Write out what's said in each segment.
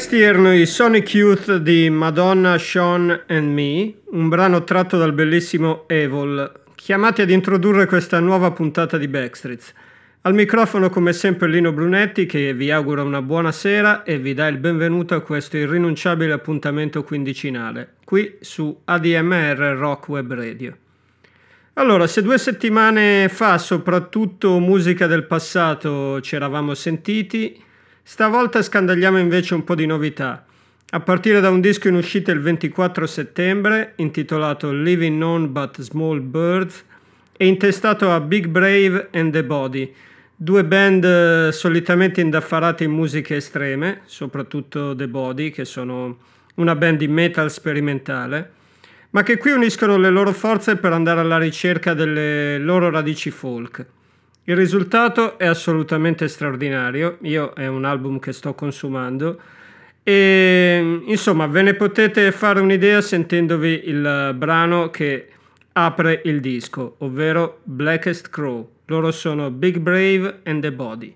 Questi erano i Sonic Youth di Madonna, Sean and Me, un brano tratto dal bellissimo Evil, chiamati ad introdurre questa nuova puntata di Backstreets. Al microfono come sempre Lino Brunetti che vi augura una buona sera e vi dà il benvenuto a questo irrinunciabile appuntamento quindicinale, qui su ADMR Rock Web Radio. Allora, se due settimane fa soprattutto musica del passato ci eravamo sentiti, stavolta scandagliamo invece un po' di novità, a partire da un disco in uscita il 24 settembre intitolato Living Non But Small Birds e intestato a Big Brave and The Body, Due band eh, solitamente indaffarate in musiche estreme, soprattutto The Body, che sono una band di metal sperimentale, ma che qui uniscono le loro forze per andare alla ricerca delle loro radici folk. Il risultato è assolutamente straordinario, io è un album che sto consumando e insomma ve ne potete fare un'idea sentendovi il brano che apre il disco, ovvero Blackest Crow. Loro sono Big Brave and The Body.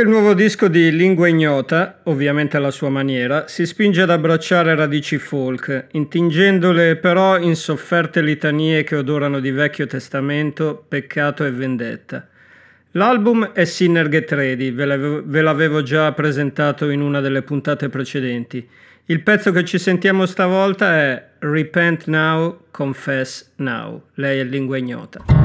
Anche il nuovo disco di Lingua Ignota, ovviamente alla sua maniera, si spinge ad abbracciare radici folk, intingendole però in sofferte litanie che odorano di Vecchio Testamento, peccato e vendetta. L'album è Sinner Get Ready, ve l'avevo già presentato in una delle puntate precedenti. Il pezzo che ci sentiamo stavolta è Repent Now, Confess Now. Lei è lingua ignota.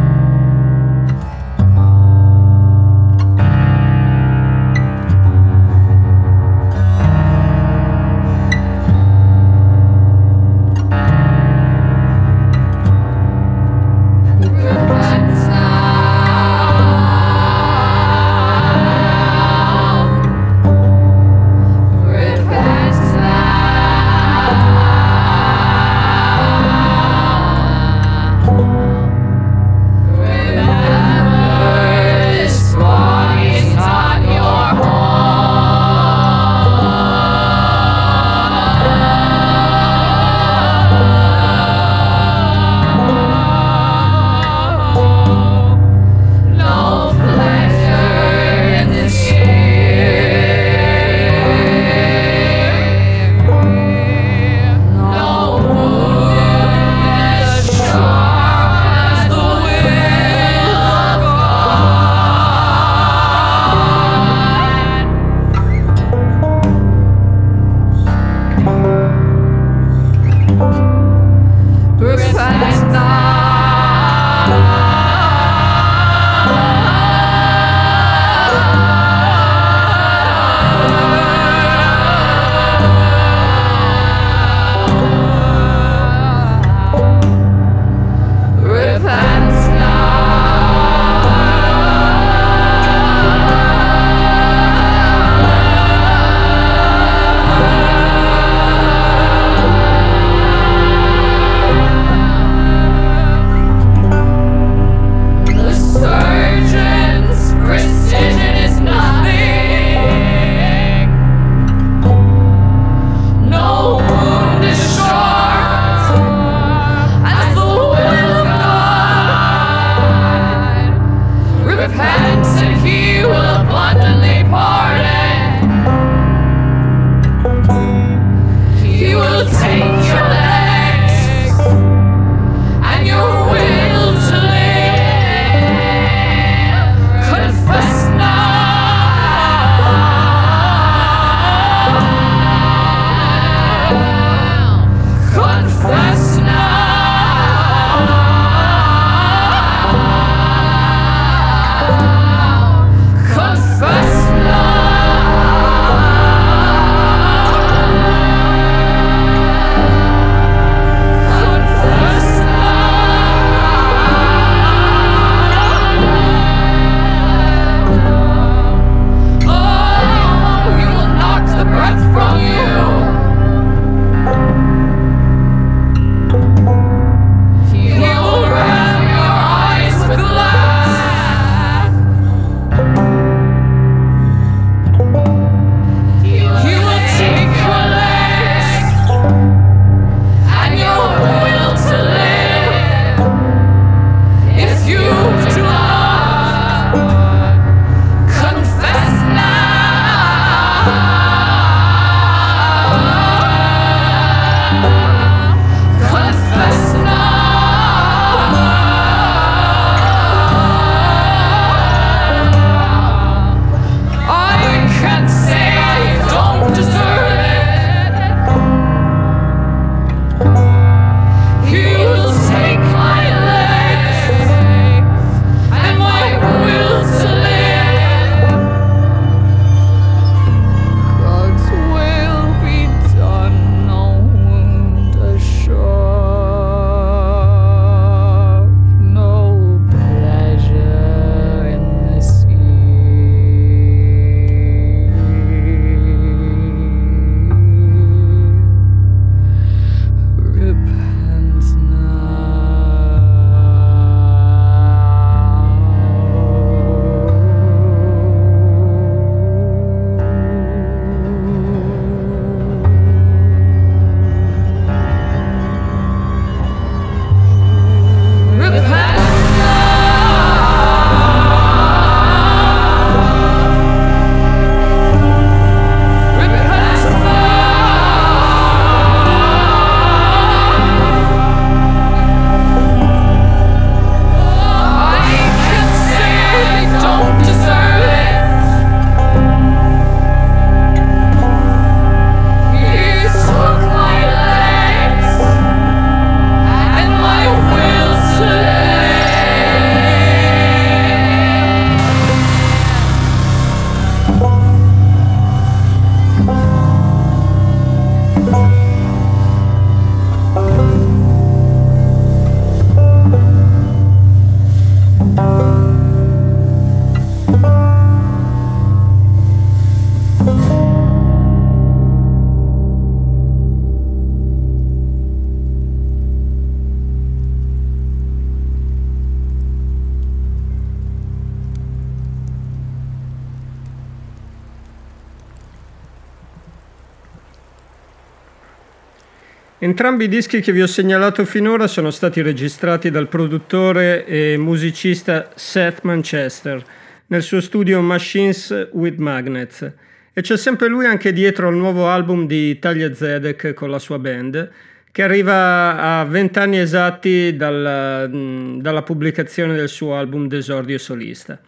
Entrambi i dischi che vi ho segnalato finora sono stati registrati dal produttore e musicista Seth Manchester nel suo studio Machines with Magnets e c'è sempre lui anche dietro al nuovo album di Talia Zedek con la sua band che arriva a vent'anni esatti dalla, dalla pubblicazione del suo album d'esordio solista.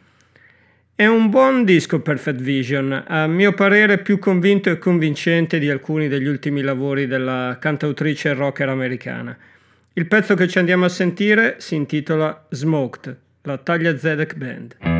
È un buon disco Perfect Vision, a mio parere più convinto e convincente di alcuni degli ultimi lavori della cantautrice rocker americana. Il pezzo che ci andiamo a sentire si intitola Smoked, la Taglia Zedek Band.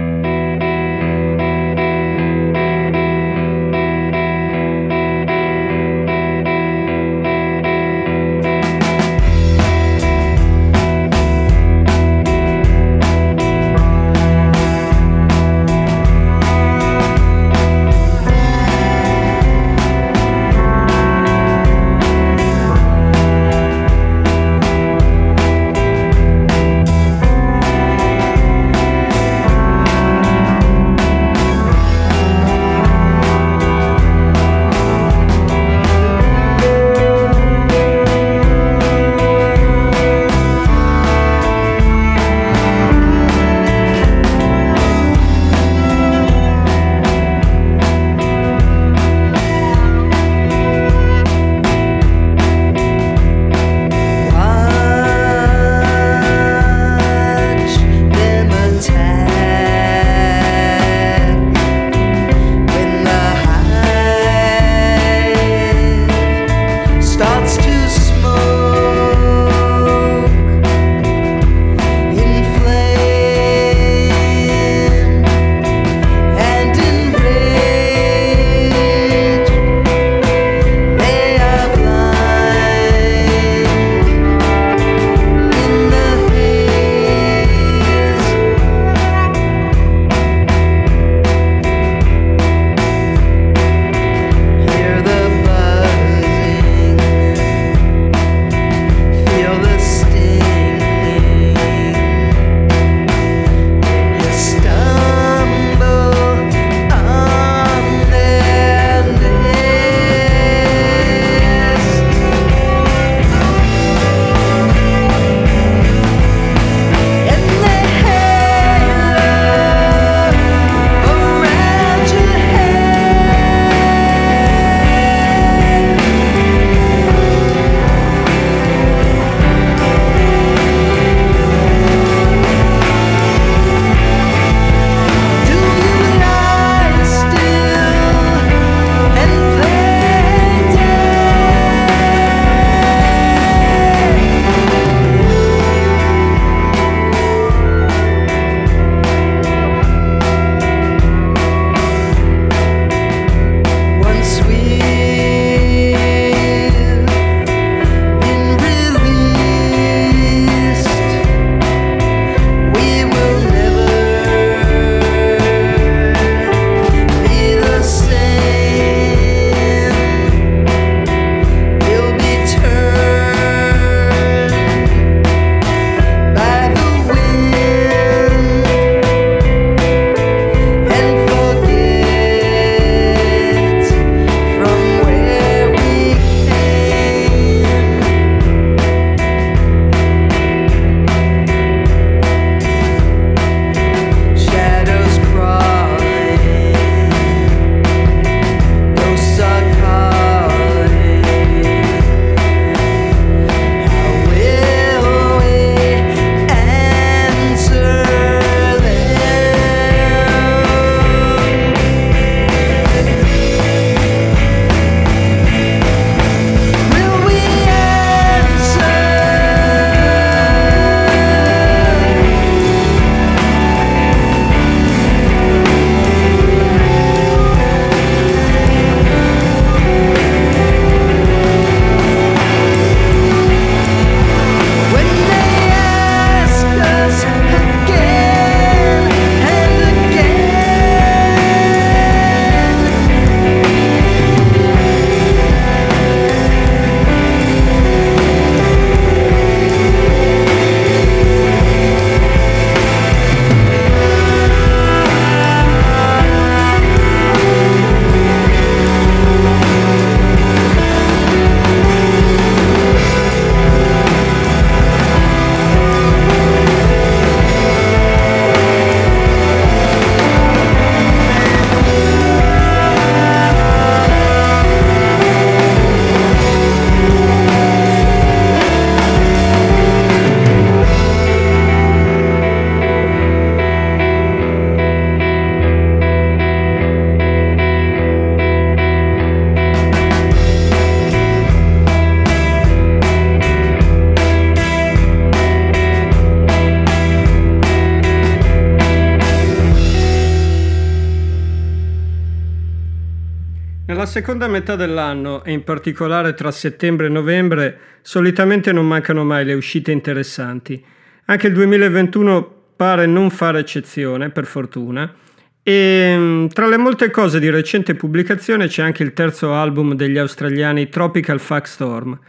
Seconda metà dell'anno e in particolare tra settembre e novembre solitamente non mancano mai le uscite interessanti. Anche il 2021 pare non fare eccezione, per fortuna. E mm, tra le molte cose di recente pubblicazione c'è anche il terzo album degli australiani Tropical Fuck Storm,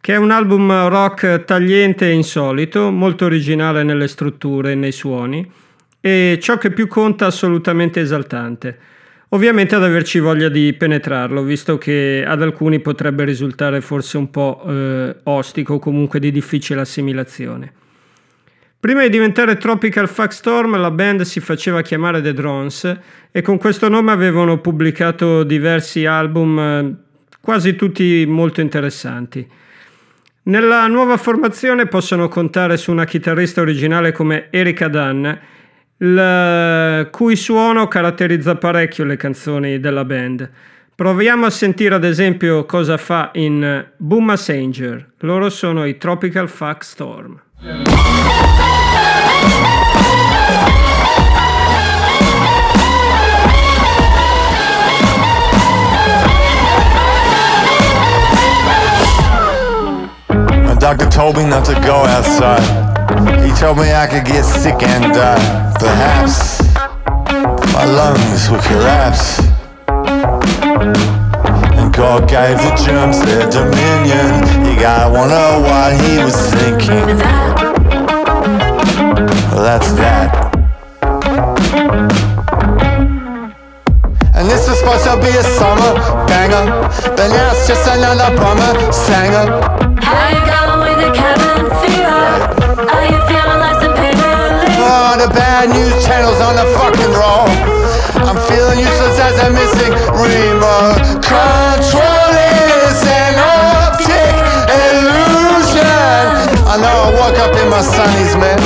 che è un album rock tagliente e insolito, molto originale nelle strutture e nei suoni, e ciò che più conta assolutamente esaltante. Ovviamente ad averci voglia di penetrarlo, visto che ad alcuni potrebbe risultare forse un po' eh, ostico o comunque di difficile assimilazione. Prima di diventare Tropical Fuck Storm la band si faceva chiamare The Drones e con questo nome avevano pubblicato diversi album, eh, quasi tutti molto interessanti. Nella nuova formazione possono contare su una chitarrista originale come Erika Dunn il cui suono caratterizza parecchio le canzoni della band. Proviamo a sentire ad esempio cosa fa in Boom Sanger. Loro sono i Tropical Fuck Storm. Doctor told me not to go outside. He told me I could get sick and die. Perhaps my lungs would collapse. And God gave the germs their dominion. You gotta wonder what he was thinking. Well, that's that. And this was supposed to be a summer banger, but now it's just another bummer sanger. How you going with the Oh, the bad news channels on the fucking roll. I'm feeling useless as a missing remote. Control is an optic illusion. I know I woke up in my sunnies, man.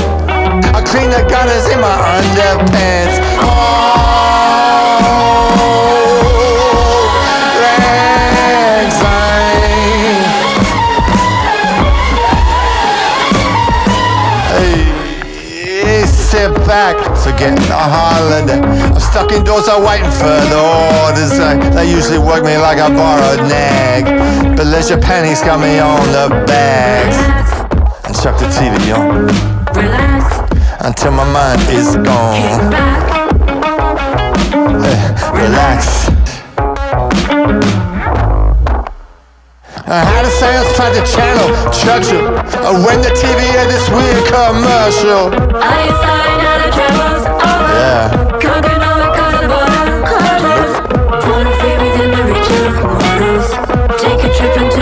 I clean the gutters in my underpants. Oh, back, forgetting a holiday. I'm stuck indoors, I'm waiting for the orders. They, usually work me like a borrowed nag. But leisure panties got me on the bags. And chuck the TV on Relax, until my mind is gone. Relax. I had a seance tried to channel Churchill uh, when the TV had this weird commercial. are you yeah. Take a trip and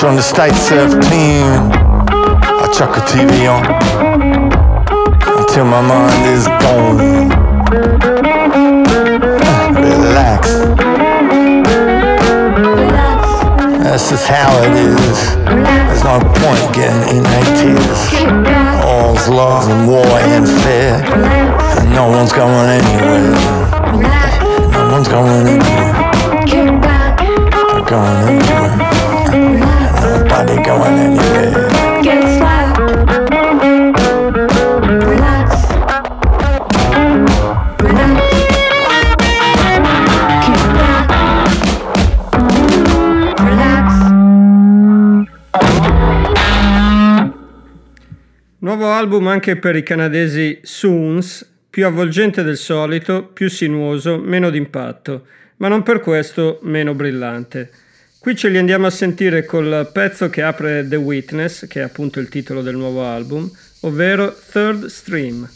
Joined the state surf uh, team. I chuck a TV on until my mind is gone. Relax. That's just how it is. There's no point getting in tears. All's love and war and fear. And no one's going anywhere. No one's going anywhere. Going anywhere. Nobody going anywhere. Get slapped. Relax. Relax. Kick back. Relax. Nuovo album anche per i canadesi Soons, più avvolgente del solito, più sinuoso, meno d'impatto, ma non per questo meno brillante. Qui ce li andiamo a sentire col pezzo che apre The Witness, che è appunto il titolo del nuovo album, ovvero Third Stream.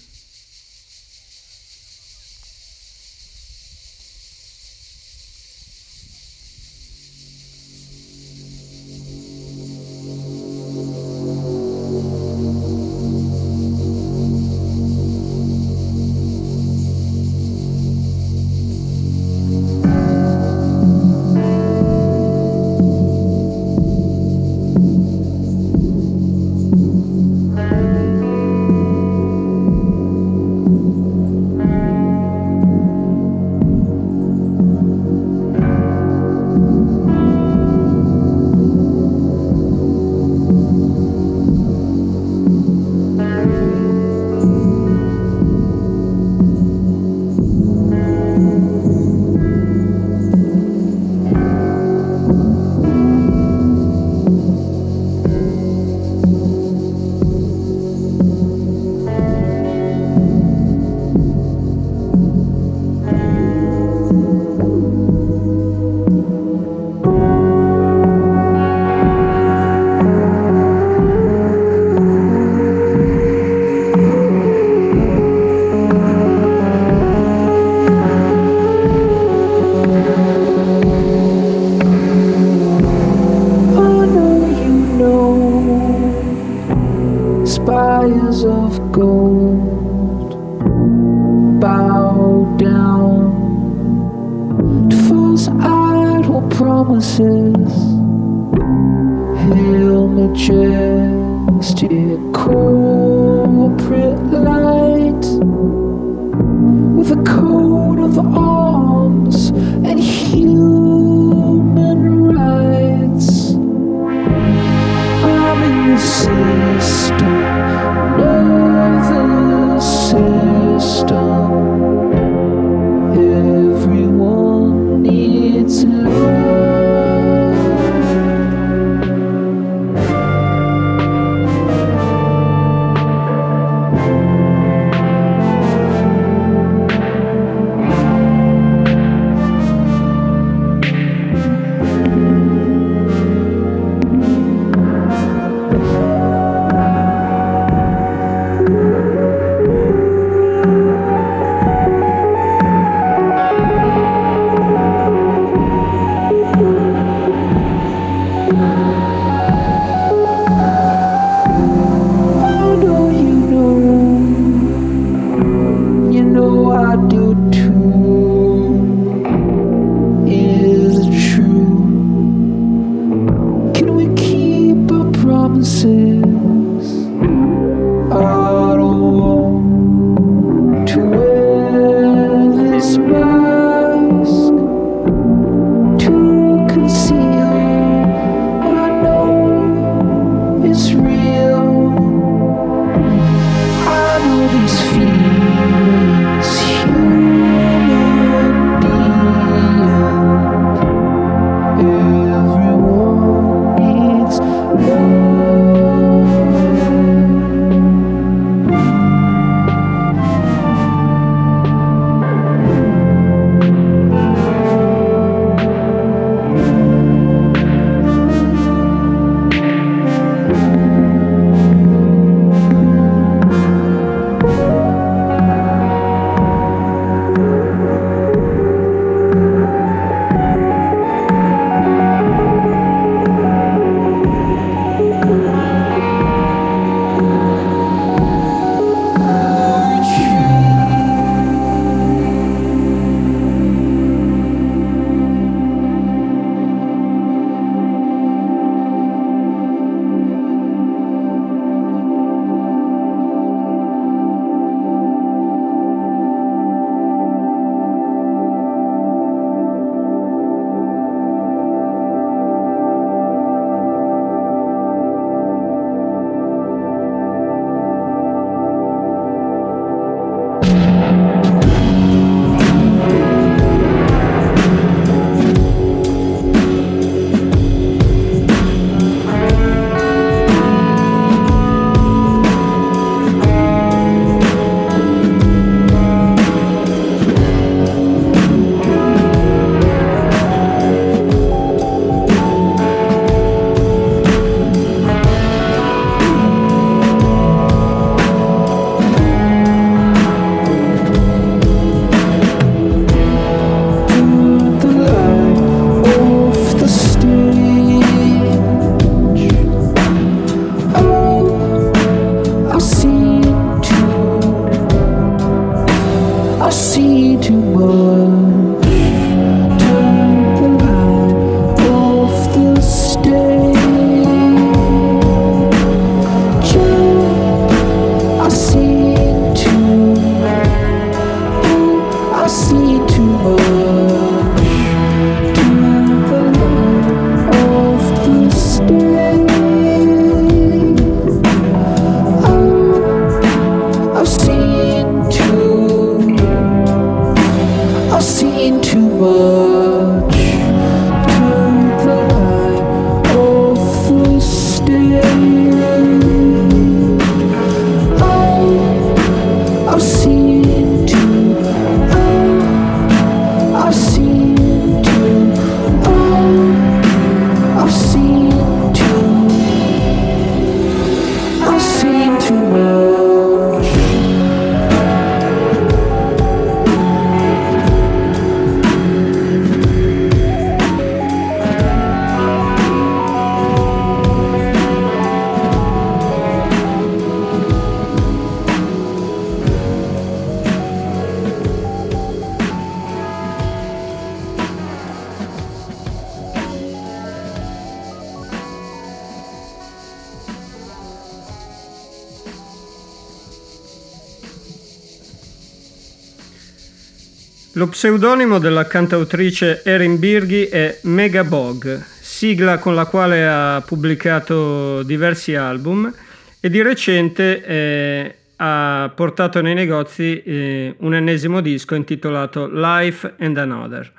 Lo pseudonimo della cantautrice Erin Birghi è Megabog, sigla con la quale ha pubblicato diversi album e di recente eh, ha portato nei negozi eh, un ennesimo disco intitolato Life and Another.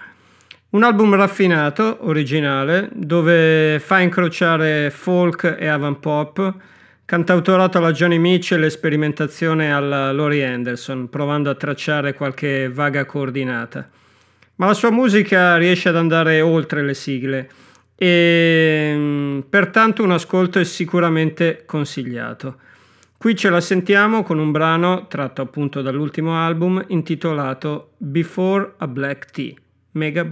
Un album raffinato, originale, dove fa incrociare folk e avant pop, cantautorato alla Johnny Mitchell e sperimentazione alla Laurie Anderson, provando a tracciare qualche vaga coordinata. Ma la sua musica riesce ad andare oltre le sigle e mm, pertanto un ascolto è sicuramente consigliato. Qui ce la sentiamo con un brano tratto appunto dall'ultimo album intitolato Before a Black Tea. Mega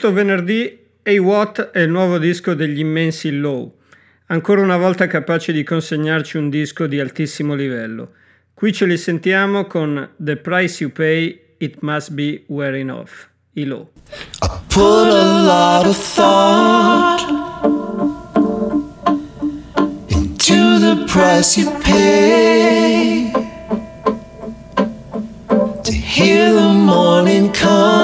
Giusto venerdì, What è il nuovo disco degli immensi Low, ancora una volta capace di consegnarci un disco di altissimo livello. Qui ce li sentiamo con The Price You Pay, It Must Be Wearing Off, i Low. Put a lot of thought into the price you pay to hear the morning come.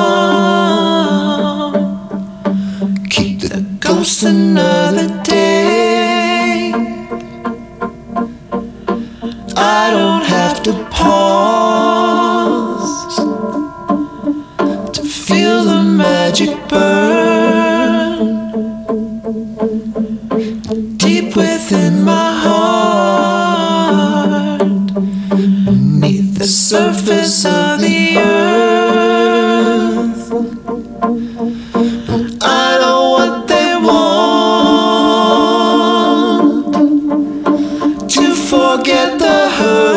listener forget the hurt.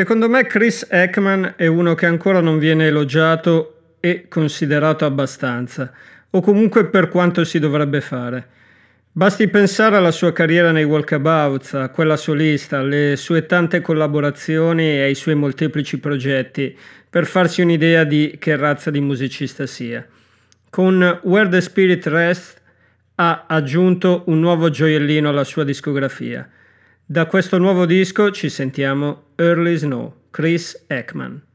Secondo me Chris Ekman è uno che ancora non viene elogiato e considerato abbastanza, o comunque per quanto si dovrebbe fare. Basti pensare alla sua carriera nei walkabouts, a quella solista, alle sue tante collaborazioni e ai suoi molteplici progetti, per farsi un'idea di che razza di musicista sia. Con Where the Spirit Rests ha aggiunto un nuovo gioiellino alla sua discografia. Da questo nuovo disco ci sentiamo Early Snow, Chris Ekman.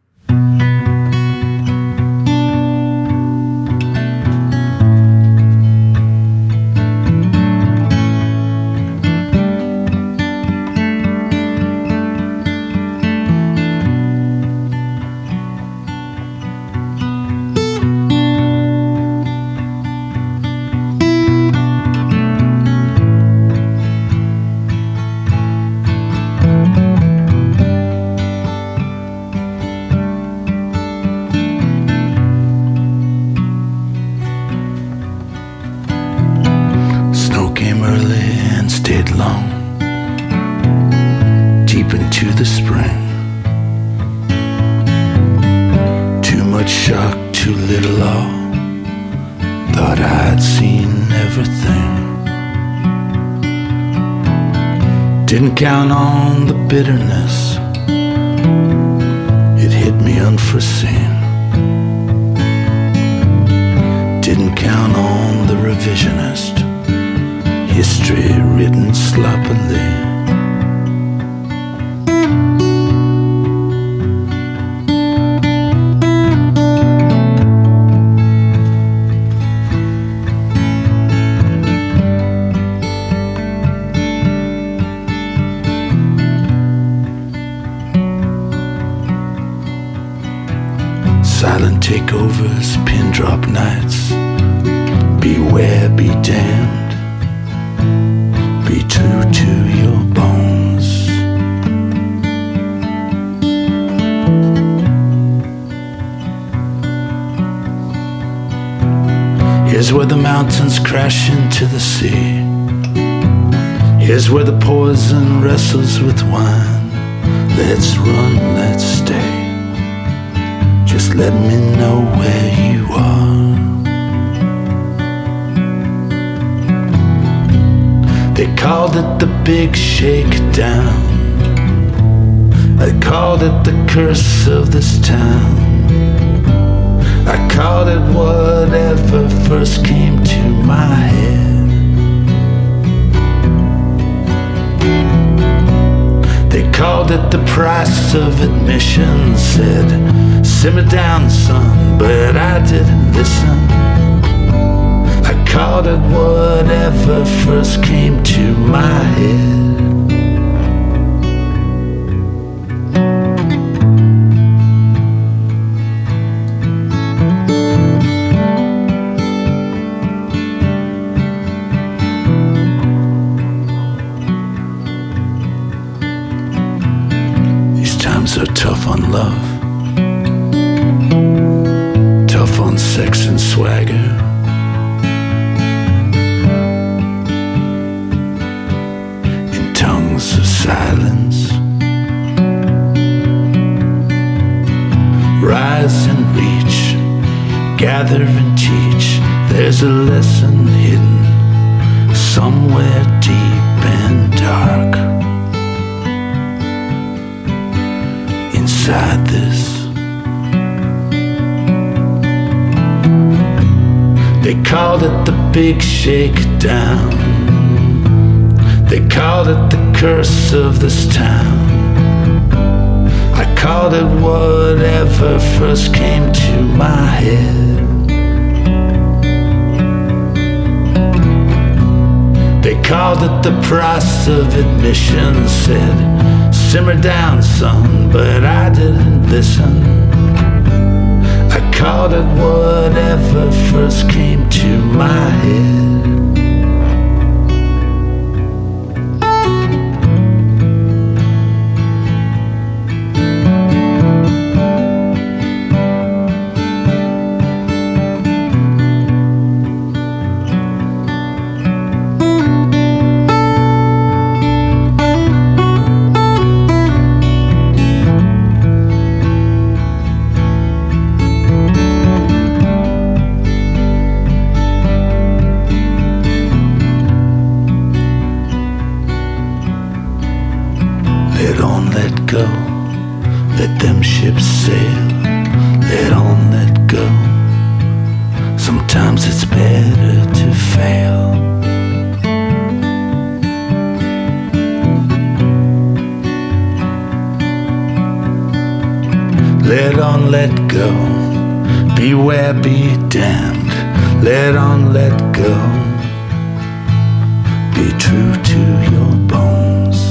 Here's where the mountains crash into the sea. Here's where the poison wrestles with wine. Let's run, let's stay. Just let me know where you are. They called it the big shakedown. I called it the curse of this town. I called it whatever first came to my head. They called it the price of admission. Said, simmer down, son, but I didn't listen. I called it whatever first came to my head. Big shakedown. They called it the curse of this town. I called it whatever first came to my head. They called it the price of admission. Said, simmer down, son, but I didn't listen. I called it whatever first came to my head. Let go. Let them ships sail. Let on, let go. Sometimes it's better to fail. Let on, let go. Beware, be damned. Let on, let go. Be true to your bones.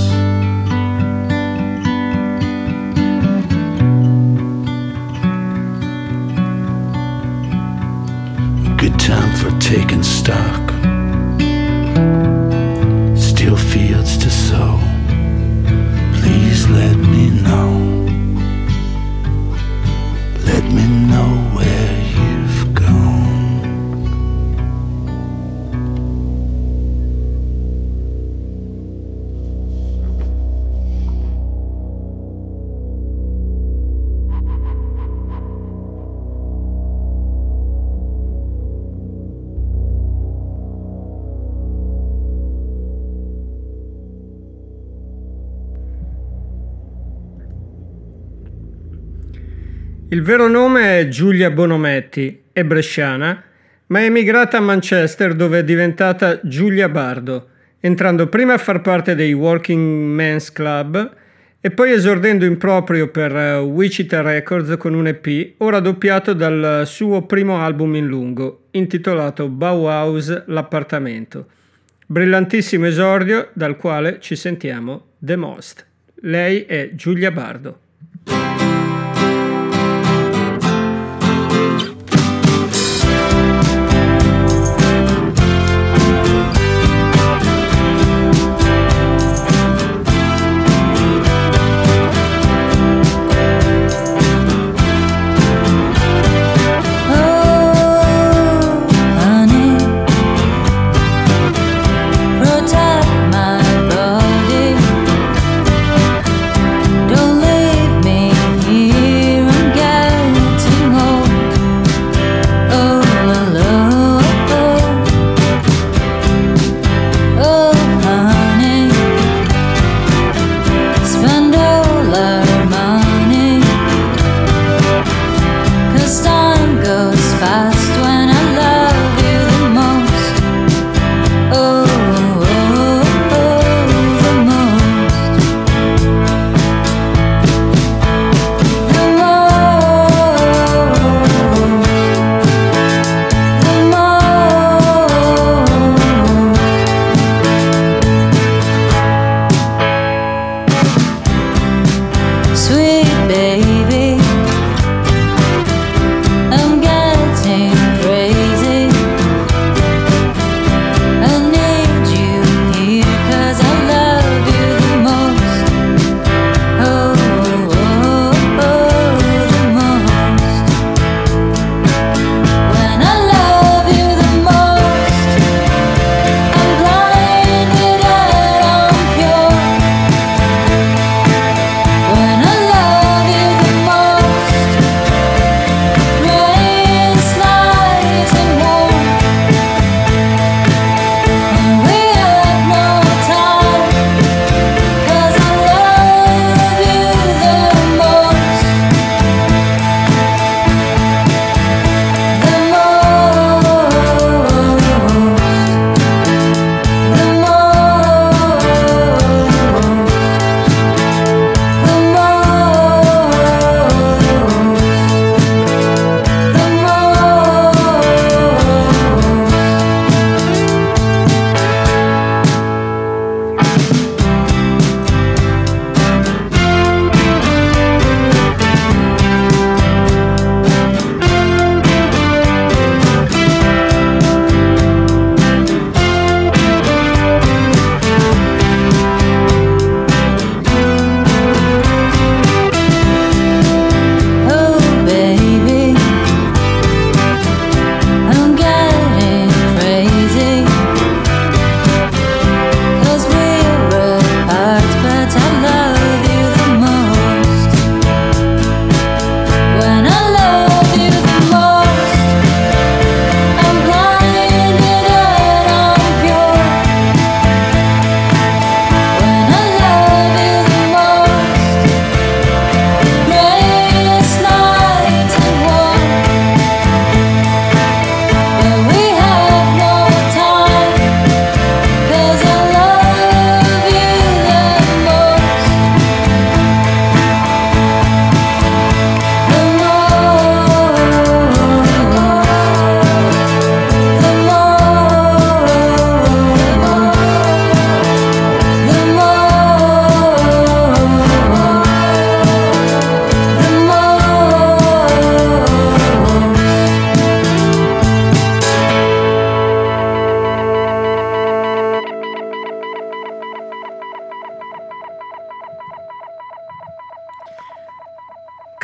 Good time for taking stock. Still fields to sow. Please let me know. Il vero nome è Giulia Bonometti, è bresciana, ma è emigrata a Manchester dove è diventata Giulia Bardo, entrando prima a far parte dei Working Men's Club e poi esordendo in proprio per eh, Wichita Records con un EP, ora doppiato dal suo primo album in lungo, intitolato Bauhaus L'appartamento. Brillantissimo esordio dal quale ci sentiamo The Most. Lei è Giulia Bardo.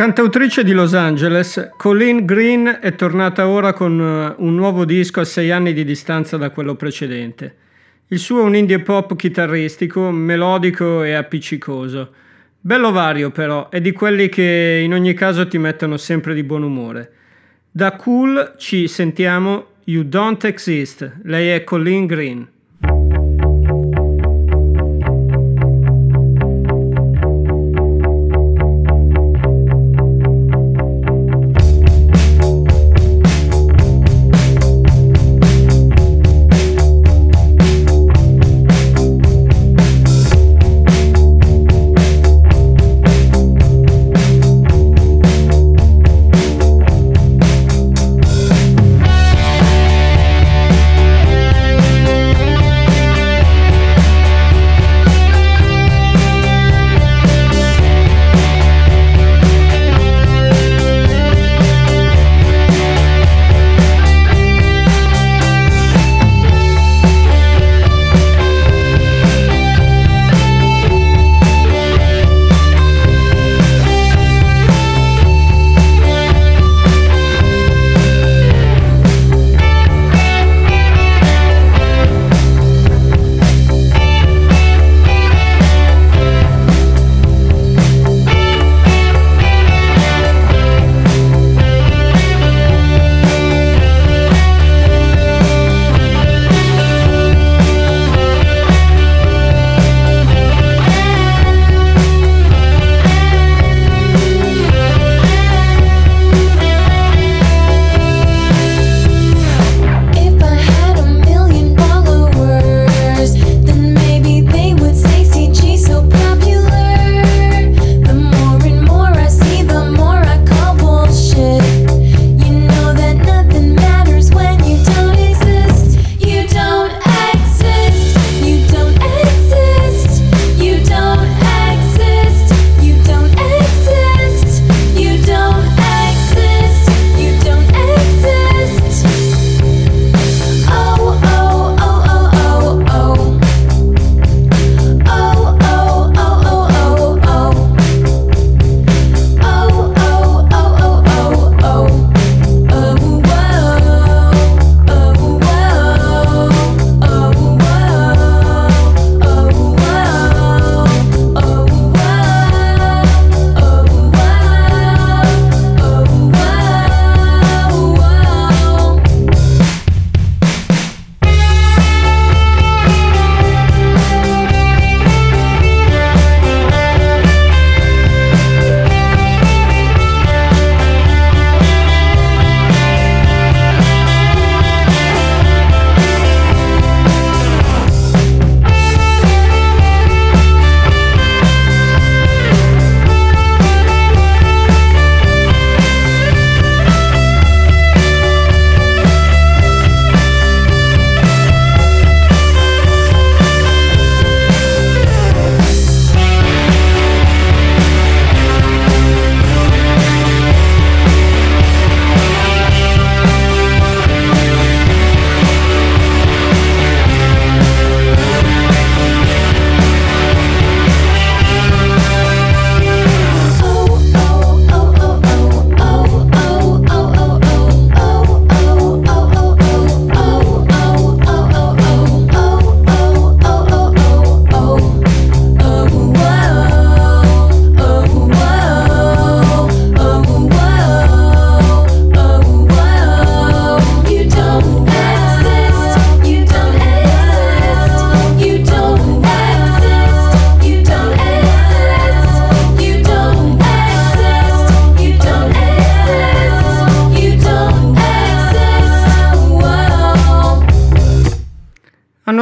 Cantautrice di Los Angeles, Colleen Green è tornata ora con eh, un nuovo disco a sei anni di distanza da quello precedente. Il suo è un indie pop chitarristico, melodico e appiccicoso. Bello vario però, è di quelli che in ogni caso ti mettono sempre di buon umore. Da Cool ci sentiamo You Don't Exist, lei è Colleen Green.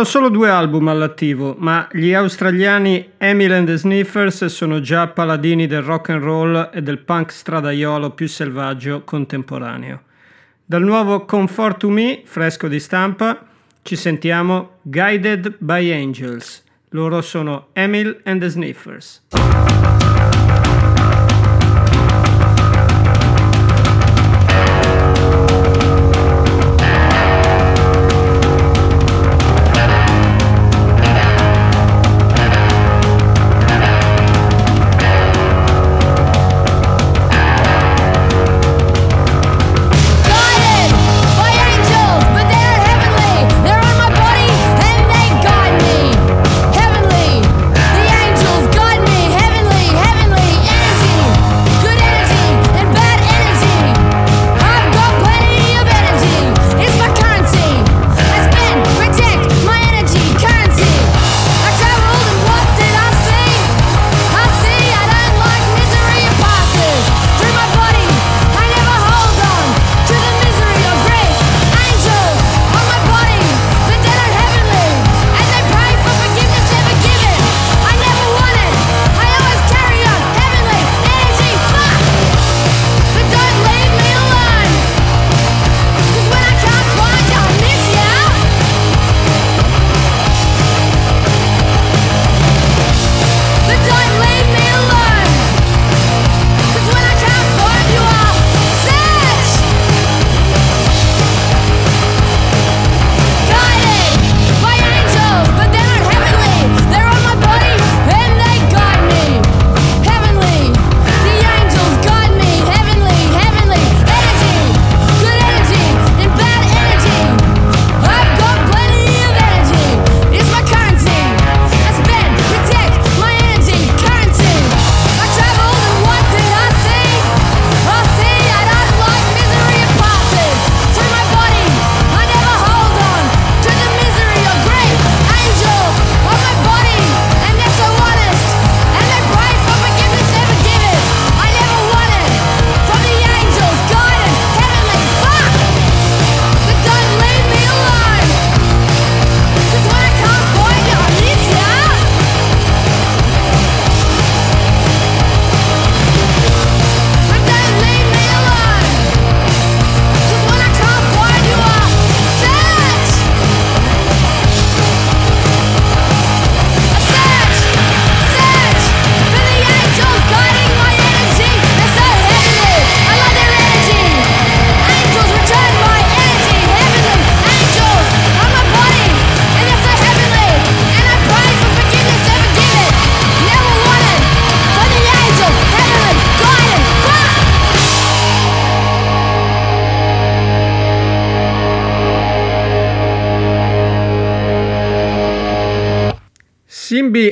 Solo due album all'attivo, ma gli australiani Emil and the Sniffers sono già paladini del rock and roll e del punk stradaiolo più selvaggio contemporaneo. Dal nuovo Comfort to Me, fresco di stampa, ci sentiamo Guided by Angels. Loro sono Emil and the Sniffers.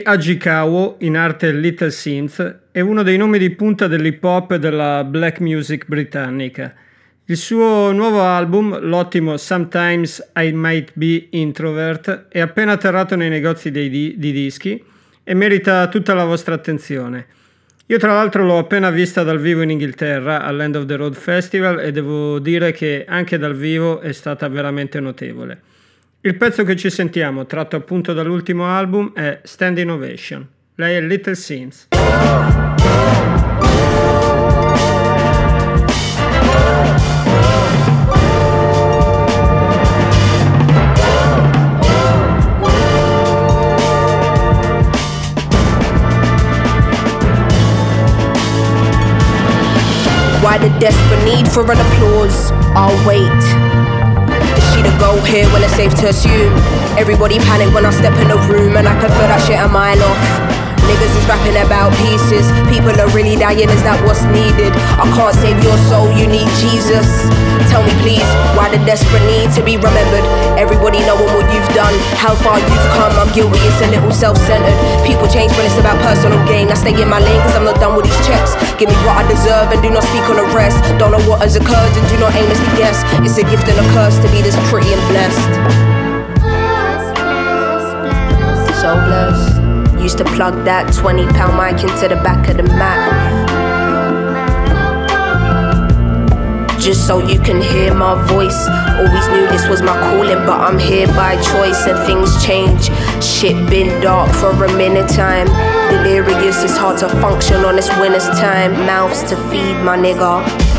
Ajikawa, in arte Little Synth, è uno dei nomi di punta dell'hip hop e della black music britannica. Il suo nuovo album, l'ottimo Sometimes I Might Be Introvert, è appena atterrato nei negozi di, di dischi e merita tutta la vostra attenzione. Io tra l'altro l'ho appena vista dal vivo in Inghilterra all'End of the Road Festival e devo dire che anche dal vivo è stata veramente notevole. Il pezzo che ci sentiamo, tratto appunto dall'ultimo album, è Stand Innovation. Lei è Little Sims. Why the desperate need for an applause? I'll wait. She the go here? Well, it's safe to assume. Everybody panic when I step in the room, and I can feel that shit a mile off. Niggas is rapping about pieces. People are really dying, is that what's needed? I can't save your soul, you need Jesus. Tell me please, why the desperate need to be remembered? Everybody knowing what you've done, how far you've come. I'm guilty, it's a little self-centered. People change when it's about personal gain. I stay in my lane cause I'm not done with these checks. Give me what I deserve and do not speak on the rest. Don't know what has occurred and do not aimlessly guess. It's a gift and a curse to be this pretty and blessed. So blessed. Used to plug that 20 pound mic into the back of the mat. Just so you can hear my voice. Always knew this was my calling, but I'm here by choice and things change. Shit been dark for a minute time. Delirious, it's hard to function on this winter's time. Mouths to feed, my nigga.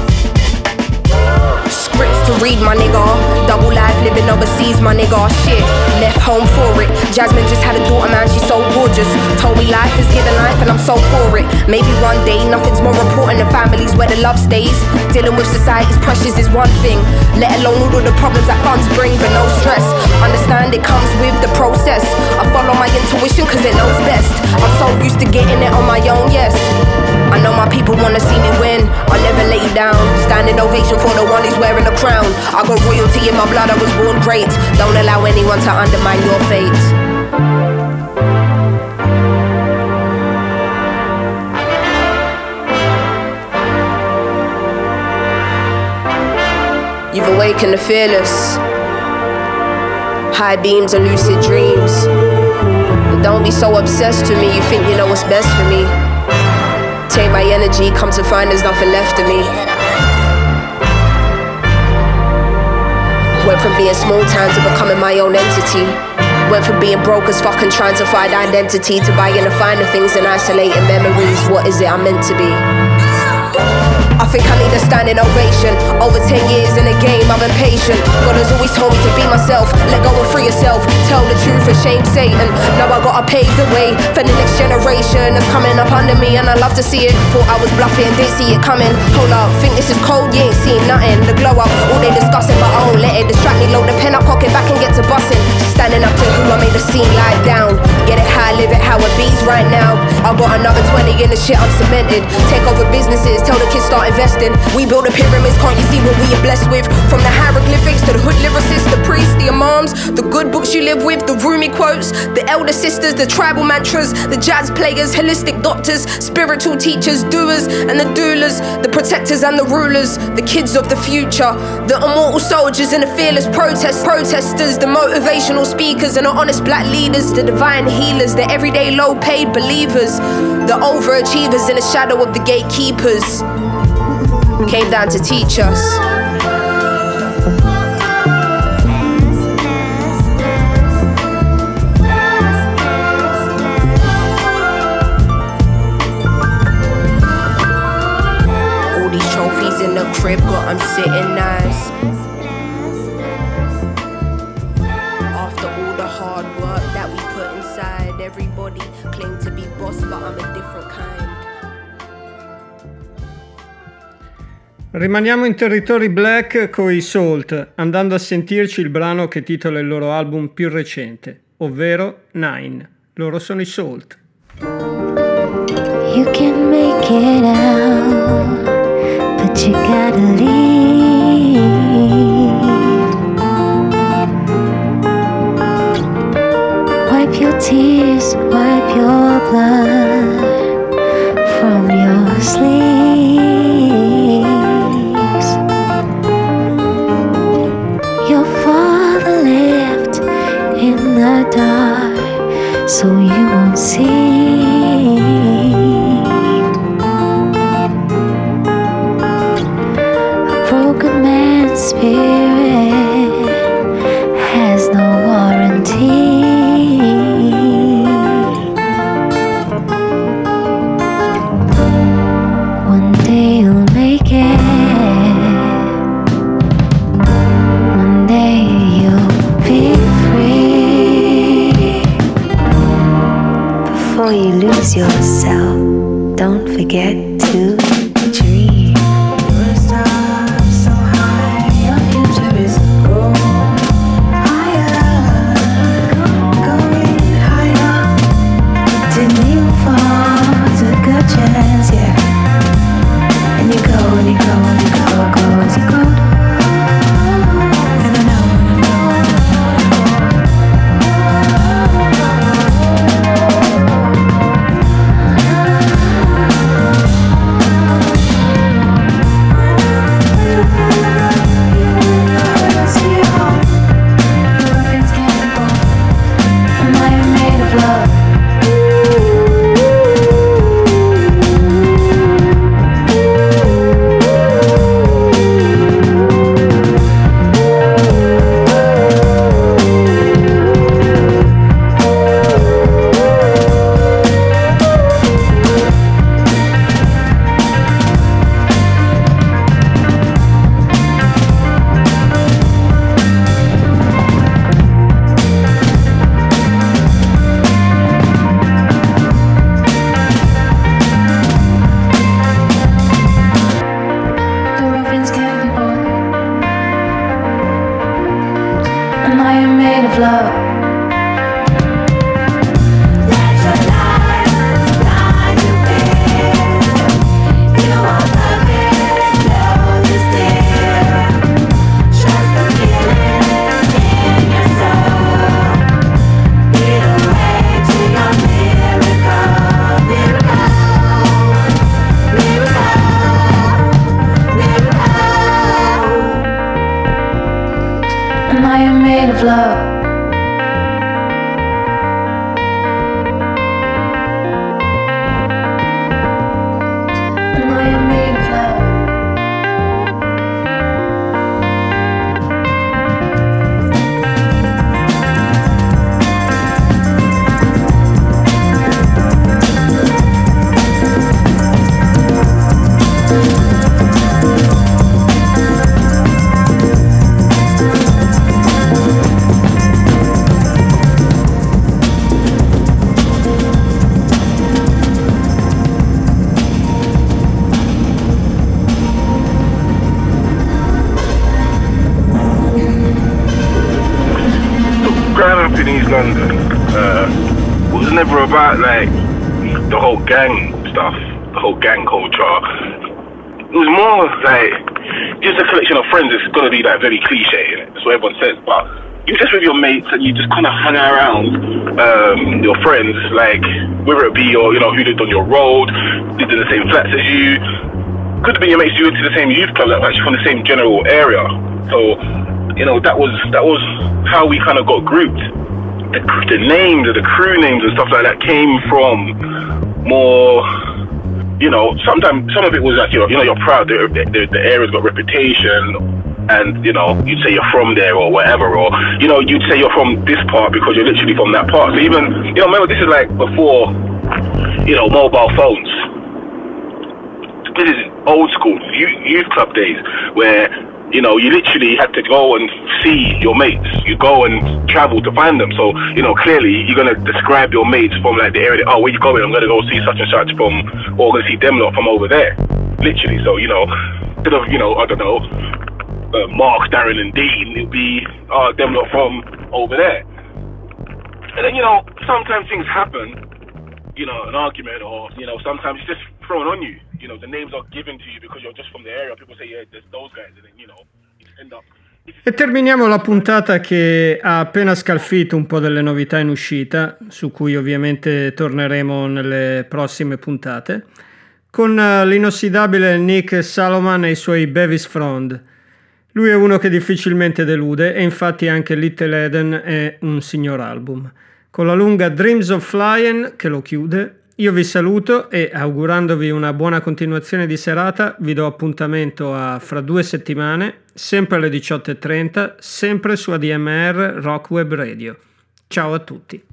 Scripts to read, my nigga. Double life living overseas, my nigga. Shit, left home for it. Jasmine just had a daughter, man, she's so gorgeous. Told me life is given life, and I'm so for it. Maybe one day nothing's more important than families where the love stays. Dealing with society's pressures is one thing, let alone all of the problems that funds bring, but no stress. Understand it comes with the process. I follow my intuition cause it knows best. I'm so used to getting it on my own, yes. I know my people wanna see me win. I'll never lay down. Standing ovation for the one who's wearing the crown. I got royalty in my blood, I was born great. Don't allow anyone to undermine your fate. You've awakened the fearless. High beams and lucid dreams. But don't be so obsessed to me, you think you know what's best for me. Take my energy, come to find there's nothing left of me. Went from being small town to becoming my own entity. Went from being broke as fuck and trying to find identity to buying and finding things and isolating memories. What is it I'm meant to be? I think I need a standing ovation. Over 10 years in the game, I'm impatient. God has always told me to be myself. Let go and free yourself. Tell the truth and shame Satan. Now I gotta pave the way for the next generation that's coming up under me, and I love to see it. Thought I was bluffing, didn't see it coming. Hold up, think this is cold, you ain't seen nothing. The glow up, all they discussing, but I won't let it distract me. Load the pen up, pocket back and get to busting. Standing up to who I made the scene lie down. Get it high, live it how it beats right now. I got another 20 in the shit I'm cemented. Take over businesses, tell the kids start investing. We build the pyramids, can't you see what we are blessed with? From the hieroglyphics to the hood lyricists, the priests, the imams, the good books you live with, the roomy quotes, the elder sisters, the tribal mantras, the jazz players, holistic doctors, spiritual teachers, doers and the doulas, the protectors and the rulers, the kids of the future, the immortal soldiers and the fearless protest protesters, the motivational speakers and the honest black leaders, the divine healers, the everyday low paid believers, the overachievers in the shadow of the gatekeepers came down to teach us. All these trophies in the crib, got them sitting nice. Rimaniamo in territori black coi Salt, andando a sentirci il brano che titola il loro album più recente, ovvero Nine. Loro sono i Salt. You can make it out, but you gotta leave. Wipe your tears wipe your blood from your sleeves. Dark, so you won't see. Of hang around um, your friends, like whether it be your, you know, who lived on your road, lived in the same flats as you. Could been your mates you went to the same youth club, like actually from the same general area. So you know that was that was how we kind of got grouped. The, the names, the crew names and stuff like that came from more, you know. Sometimes some of it was like you know, you know you're proud. The, the, the area's got reputation, and you know you'd say you're from there or whatever, or you know you'd say you're from this part because you're literally from that part. So even you know, remember this is like before, you know, mobile phones. This is old school youth, club days where you know you literally had to go and see your mates. You go and travel to find them. So you know clearly you're going to describe your mates from like the area that, oh where you going? I'm going to go see such and such from or going to see them lot from over there. Literally so you know instead of you know i don't know uh, Mark, Darren, and Dean. It'll be uh, them lot from over there. And then, you know, sometimes things happen, you know, an argument or, you know, sometimes it's just thrown on you. You know, the names are given to you because you're just from the area. People say, yeah, there's those guys. And then, you know, you end up E terminiamo la puntata che ha appena scalfito un po' delle novità in uscita, su cui ovviamente torneremo nelle prossime puntate, con eh, l'inossidabile Nick Salomon e i suoi Bevis Frond. Lui è uno che difficilmente delude e infatti anche Little Eden è un signor album. Con la lunga Dreams of Flying che lo chiude, io vi saluto e augurandovi una buona continuazione di serata vi do appuntamento a fra due settimane, sempre alle 18.30, sempre su ADMR Rockweb Radio. Ciao a tutti.